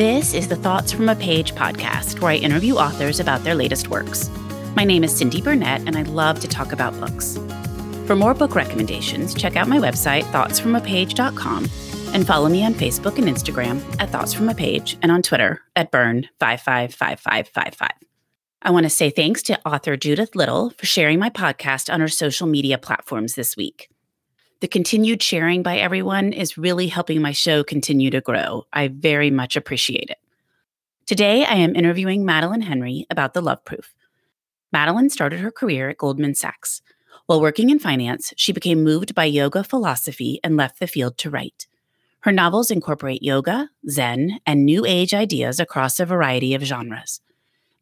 This is the Thoughts from a Page podcast, where I interview authors about their latest works. My name is Cindy Burnett, and I love to talk about books. For more book recommendations, check out my website, thoughtsfromapage.com, and follow me on Facebook and Instagram at Thoughts From a Page and on Twitter at Burn555555. I want to say thanks to author Judith Little for sharing my podcast on her social media platforms this week. The continued sharing by everyone is really helping my show continue to grow. I very much appreciate it. Today, I am interviewing Madeleine Henry about The Love Proof. Madeleine started her career at Goldman Sachs. While working in finance, she became moved by yoga philosophy and left the field to write. Her novels incorporate yoga, Zen, and New Age ideas across a variety of genres.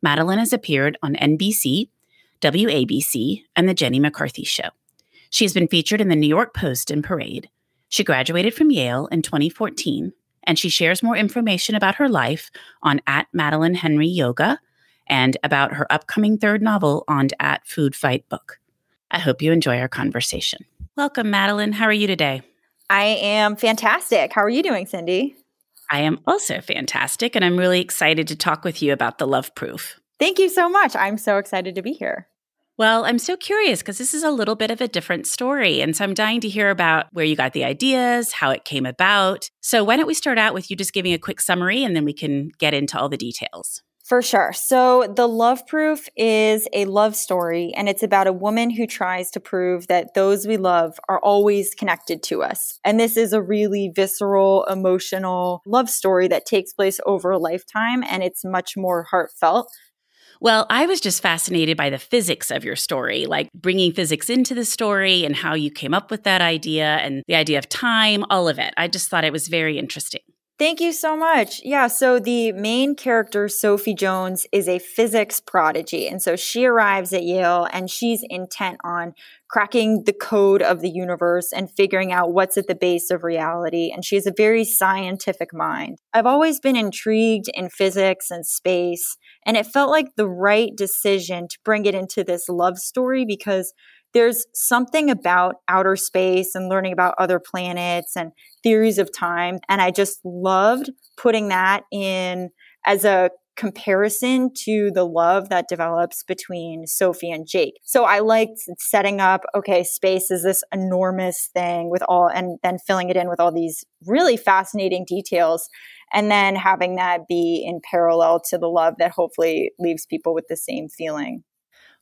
Madeleine has appeared on NBC, WABC, and The Jenny McCarthy Show. She has been featured in the New York Post and Parade. She graduated from Yale in 2014, and she shares more information about her life on at Madeleine Henry Yoga and about her upcoming third novel on at Food Fight Book. I hope you enjoy our conversation. Welcome, Madeleine. How are you today? I am fantastic. How are you doing, Cindy? I am also fantastic, and I'm really excited to talk with you about the Love Proof. Thank you so much. I'm so excited to be here. Well, I'm so curious because this is a little bit of a different story. And so I'm dying to hear about where you got the ideas, how it came about. So why don't we start out with you just giving a quick summary and then we can get into all the details. For sure. So, The Love Proof is a love story, and it's about a woman who tries to prove that those we love are always connected to us. And this is a really visceral, emotional love story that takes place over a lifetime, and it's much more heartfelt. Well, I was just fascinated by the physics of your story, like bringing physics into the story and how you came up with that idea and the idea of time, all of it. I just thought it was very interesting. Thank you so much. Yeah, so the main character, Sophie Jones, is a physics prodigy. And so she arrives at Yale and she's intent on cracking the code of the universe and figuring out what's at the base of reality. And she has a very scientific mind. I've always been intrigued in physics and space, and it felt like the right decision to bring it into this love story because there's something about outer space and learning about other planets and theories of time. And I just loved putting that in as a comparison to the love that develops between Sophie and Jake. So I liked setting up, okay, space is this enormous thing with all, and then filling it in with all these really fascinating details. And then having that be in parallel to the love that hopefully leaves people with the same feeling.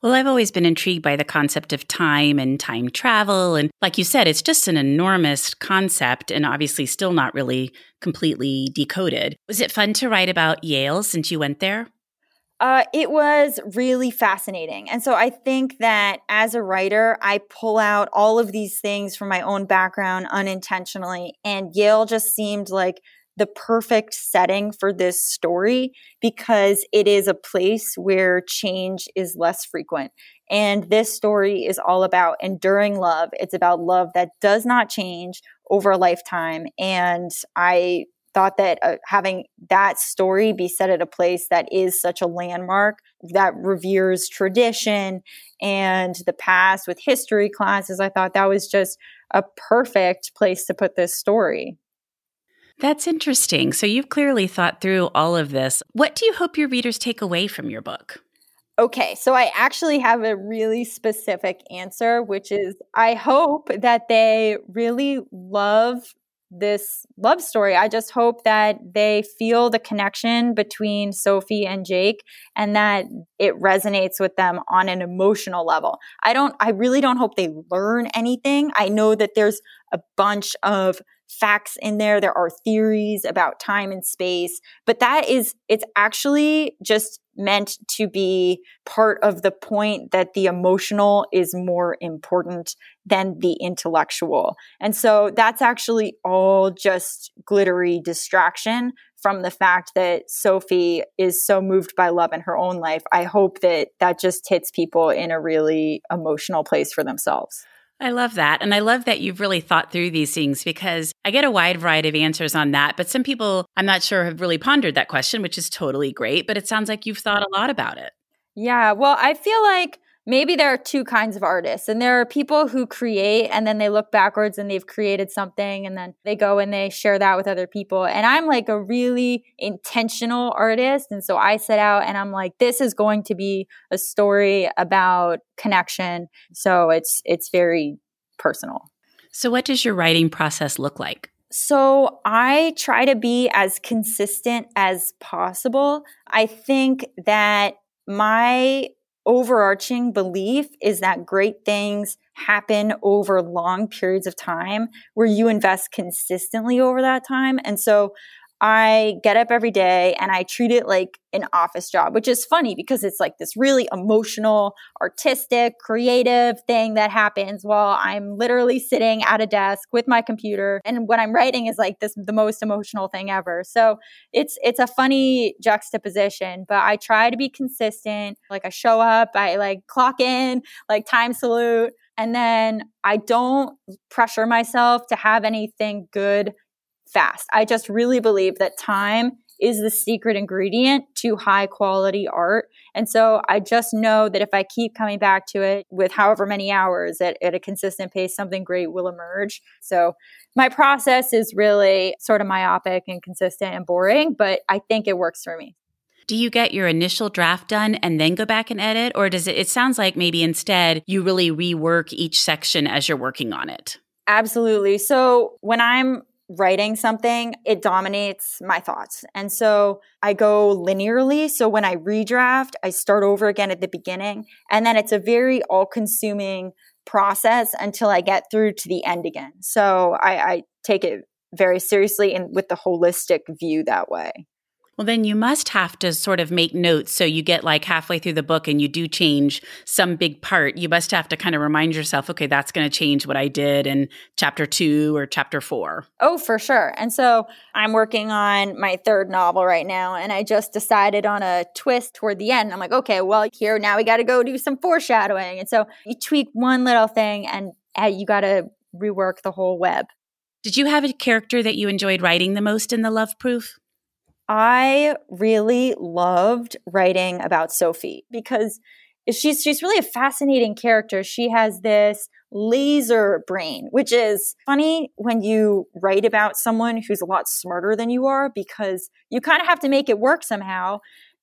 Well, I've always been intrigued by the concept of time and time travel. And like you said, it's just an enormous concept and obviously still not really completely decoded. Was it fun to write about Yale since you went there? Uh, it was really fascinating. And so I think that as a writer, I pull out all of these things from my own background unintentionally. And Yale just seemed like the perfect setting for this story because it is a place where change is less frequent. And this story is all about enduring love. It's about love that does not change over a lifetime. And I thought that uh, having that story be set at a place that is such a landmark that reveres tradition and the past with history classes, I thought that was just a perfect place to put this story. That's interesting. So you've clearly thought through all of this. What do you hope your readers take away from your book? Okay, so I actually have a really specific answer, which is I hope that they really love this love story. I just hope that they feel the connection between Sophie and Jake and that it resonates with them on an emotional level. I don't, I really don't hope they learn anything. I know that there's a bunch of facts in there. There are theories about time and space, but that is, it's actually just meant to be part of the point that the emotional is more important than the intellectual. And so that's actually all just glittery distraction from the fact that Sophie is so moved by love in her own life. I hope that that just hits people in a really emotional place for themselves. I love that. And I love that you've really thought through these things because I get a wide variety of answers on that. But some people, I'm not sure, have really pondered that question, which is totally great. But it sounds like you've thought a lot about it. Yeah. Well, I feel like maybe there are two kinds of artists and there are people who create and then they look backwards and they've created something and then they go and they share that with other people. And i'm like a really intentional artist and so i set out and i'm like this is going to be a story about connection. So it's it's very personal. So what does your writing process look like? So I try to be as consistent as possible. I think that my overarching belief is that great things happen over long periods of time where you invest consistently over that time. And so I get up every day and I treat it like an office job, which is funny because it's like this really emotional, artistic, creative thing that happens while I'm literally sitting at a desk with my computer. And what I'm writing is like this the most emotional thing ever. So it's it's a funny juxtaposition, but I try to be consistent. Like I show up, I like clock in, like time salute, and then I don't pressure myself to have anything good fast. I just really believe that time is the secret ingredient to high quality art. And so I just know that if I keep coming back to it with however many hours at, at, a consistent pace, something great will emerge. So my process is really sort of myopic and consistent and boring, but I think it works for me. Do you get your initial draft done and then go back and edit? Or does it, it sounds like maybe instead you really rework each section as you're working on it? Absolutely. So when I'm writing something, it dominates my thoughts. And so I go linearly. So when I redraft, I start over again at the beginning. And then it's a very all consuming process until I get through to the end again. So I, I take it very seriously and with the holistic view that way. Well, then you must have to sort of make notes. So you get like halfway through the book and you do change some big part. You must have to kind of remind yourself, okay, that's going to change what I did in chapter two or chapter four. Oh, for sure. And so I'm working on my third novel right now. And I just decided on a twist toward the end. I'm like, okay, well, here now we got to go do some foreshadowing. And so you tweak one little thing and uh, you got to rework the whole web. Did you have a character that you enjoyed writing the most in the Love Proof? I really loved writing about Sophie because she's she's really a fascinating character. She has this laser brain, which is funny when you write about someone who's a lot smarter than you are because you kind of have to make it work somehow.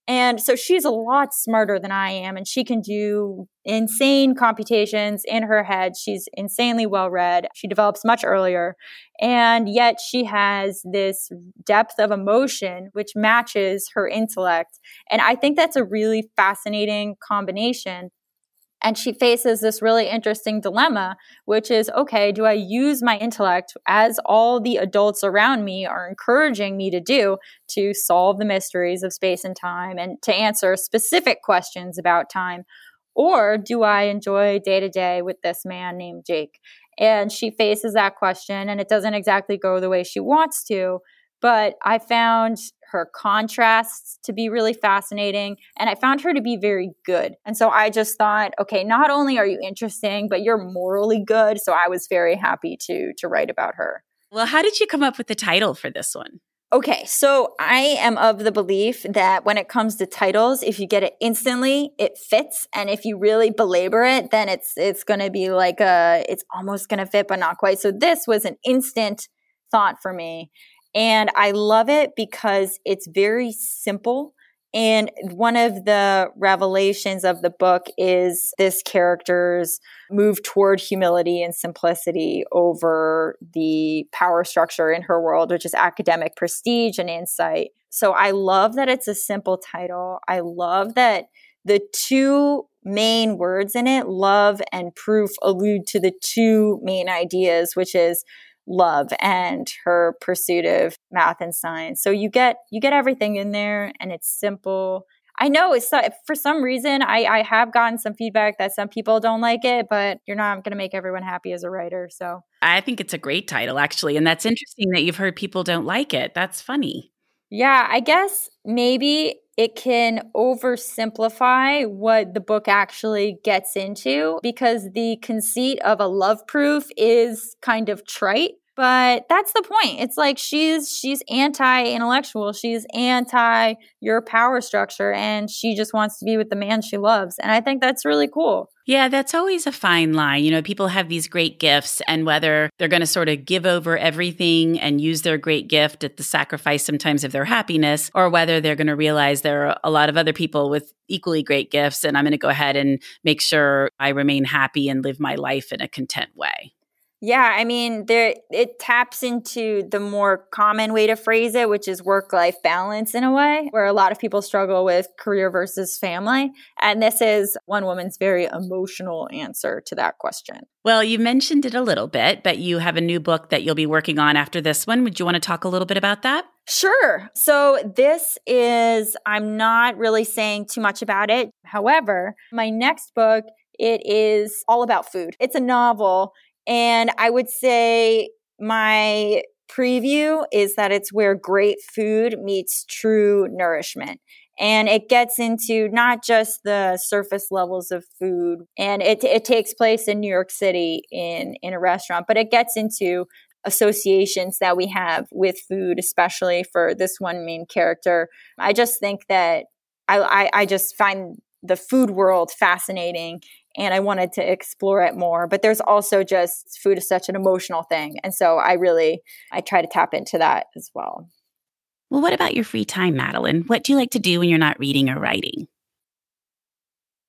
And so she's a lot smarter than I am, and she can do insane computations in her head. She's insanely well read. She develops much earlier. And yet she has this depth of emotion which matches her intellect. And I think that's a really fascinating combination and she faces this really interesting dilemma, which is okay, do I use my intellect as all the adults around me are encouraging me to do to solve the mysteries of space and time and to answer specific questions about time? Or do I enjoy day to day with this man named Jake? And she faces that question, and it doesn't exactly go the way she wants to. But I found her contrasts to be really fascinating. And I found her to be very good. And so I just thought, okay, not only are you interesting, but you're morally good. So I was very happy to to write about her. Well, how did you come up with the title for this one? Okay, so I am of the belief that when it comes to titles, if you get it instantly, it fits, and if you really belabor it, then it's it's going to be like a it's almost going to fit but not quite. So this was an instant thought for me. And I love it because it's very simple. And one of the revelations of the book is this character's move toward humility and simplicity over the power structure in her world, which is academic prestige and insight. So I love that it's a simple title. I love that the two main words in it, love and proof, allude to the two main ideas, which is love and her pursuit of math and science. So you get you get everything in there and it's simple. I know it's for some reason I, I have gotten some feedback that some people don't like it, but you're not going to make everyone happy as a writer. So I think it's a great title actually, and that's interesting that you've heard people don't like it. That's funny. Yeah, I guess maybe it can oversimplify what the book actually gets into because the conceit of a love proof is kind of trite. But that's the point. It's like she's she's anti-intellectual. She's anti your power structure and she just wants to be with the man she loves. And I think that's really cool. Yeah, that's always a fine line. You know, people have these great gifts, and whether they're going to sort of give over everything and use their great gift at the sacrifice sometimes of their happiness, or whether they're going to realize there are a lot of other people with equally great gifts, and I'm going to go ahead and make sure I remain happy and live my life in a content way. Yeah, I mean, there it taps into the more common way to phrase it, which is work-life balance in a way, where a lot of people struggle with career versus family, and this is one woman's very emotional answer to that question. Well, you mentioned it a little bit, but you have a new book that you'll be working on after this one. Would you want to talk a little bit about that? Sure. So, this is, I'm not really saying too much about it. However, my next book it is all about food. It's a novel and I would say my preview is that it's where great food meets true nourishment. And it gets into not just the surface levels of food, and it, it takes place in New York City in, in a restaurant, but it gets into associations that we have with food, especially for this one main character. I just think that I, I, I just find the food world fascinating and I wanted to explore it more. But there's also just food is such an emotional thing. And so I really I try to tap into that as well. Well, what about your free time, Madeleine? What do you like to do when you're not reading or writing?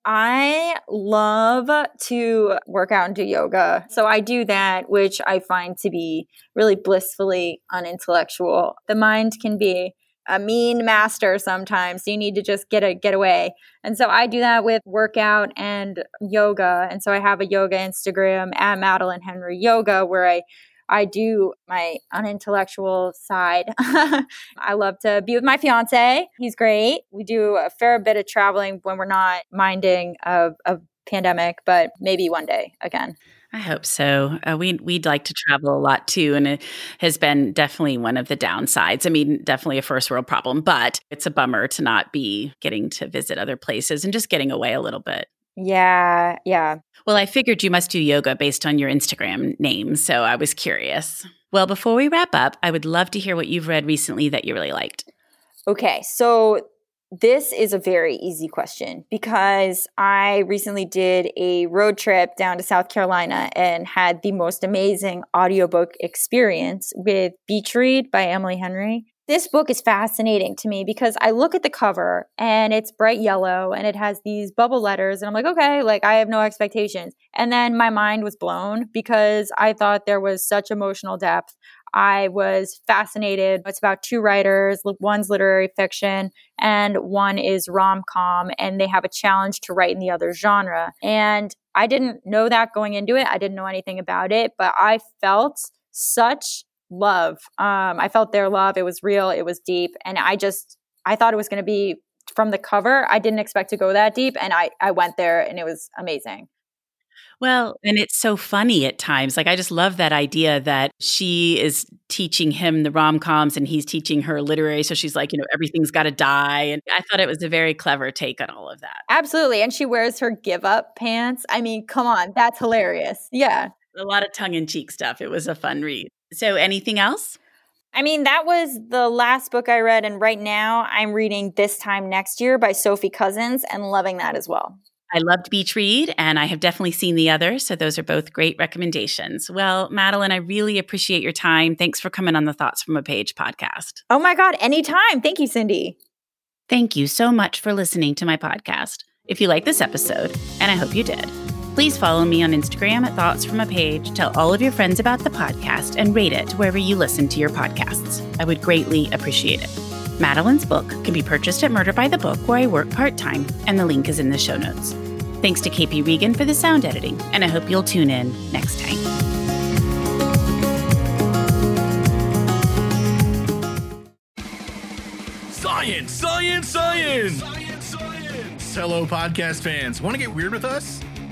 I love to work out and do yoga. So I do that, which I find to be really blissfully unintellectual. The mind can be a mean master sometimes. So you need to just get a get away. And so I do that with workout and yoga. And so I have a yoga Instagram at Madeleine Henry Yoga where I I do my unintellectual side. I love to be with my fiance. He's great. We do a fair bit of traveling when we're not minding of a pandemic, but maybe one day again. I hope so. Uh, we we'd like to travel a lot too, and it has been definitely one of the downsides. I mean, definitely a first world problem, but it's a bummer to not be getting to visit other places and just getting away a little bit. Yeah, yeah. Well, I figured you must do yoga based on your Instagram name, so I was curious. Well, before we wrap up, I would love to hear what you've read recently that you really liked. Okay, so this is a very easy question because I recently did a road trip down to South Carolina and had the most amazing audiobook experience with Beach Read by Emily Henry. This book is fascinating to me because I look at the cover and it's bright yellow and it has these bubble letters and I'm like, okay, like I have no expectations. And then my mind was blown because I thought there was such emotional depth. I was fascinated. It's about two writers. One's literary fiction and one is rom com, and they have a challenge to write in the other genre. And I didn't know that going into it. I didn't know anything about it, but I felt such love. Um, I felt their love. It was real. It was deep. And I just, I thought it was going to be from the cover. I didn't expect to go that deep. And I, I went there and it was amazing. Well, and it's so funny at times. Like, I just love that idea that she is teaching him the rom coms and he's teaching her literary. So she's like, you know, everything's got to die. And I thought it was a very clever take on all of that. Absolutely. And she wears her give up pants. I mean, come on, that's hilarious. Yeah. A lot of tongue in cheek stuff. It was a fun read. So, anything else? I mean, that was the last book I read. And right now I'm reading This Time Next Year by Sophie Cousens and loving that as well. I loved Beach Read, and I have definitely seen the others. So those are both great recommendations. Well, Madeleine, I really appreciate your time. Thanks for coming on the Thoughts from a Page podcast. Oh my God, anytime. Thank you, Cindy. Thank you so much for listening to my podcast. If you like this episode, and I hope you did, please follow me on Instagram at Thoughts from a Page, tell all of your friends about the podcast, and rate it wherever you listen to your podcasts. I would greatly appreciate it. Madeleine's book can be purchased at Murder by the Book, where I work part time, and the link is in the show notes. Thanks to KP Regan for the sound editing, and I hope you'll tune in next time. Science, science, science! Science, science! Hello, podcast fans. Want to get weird with us?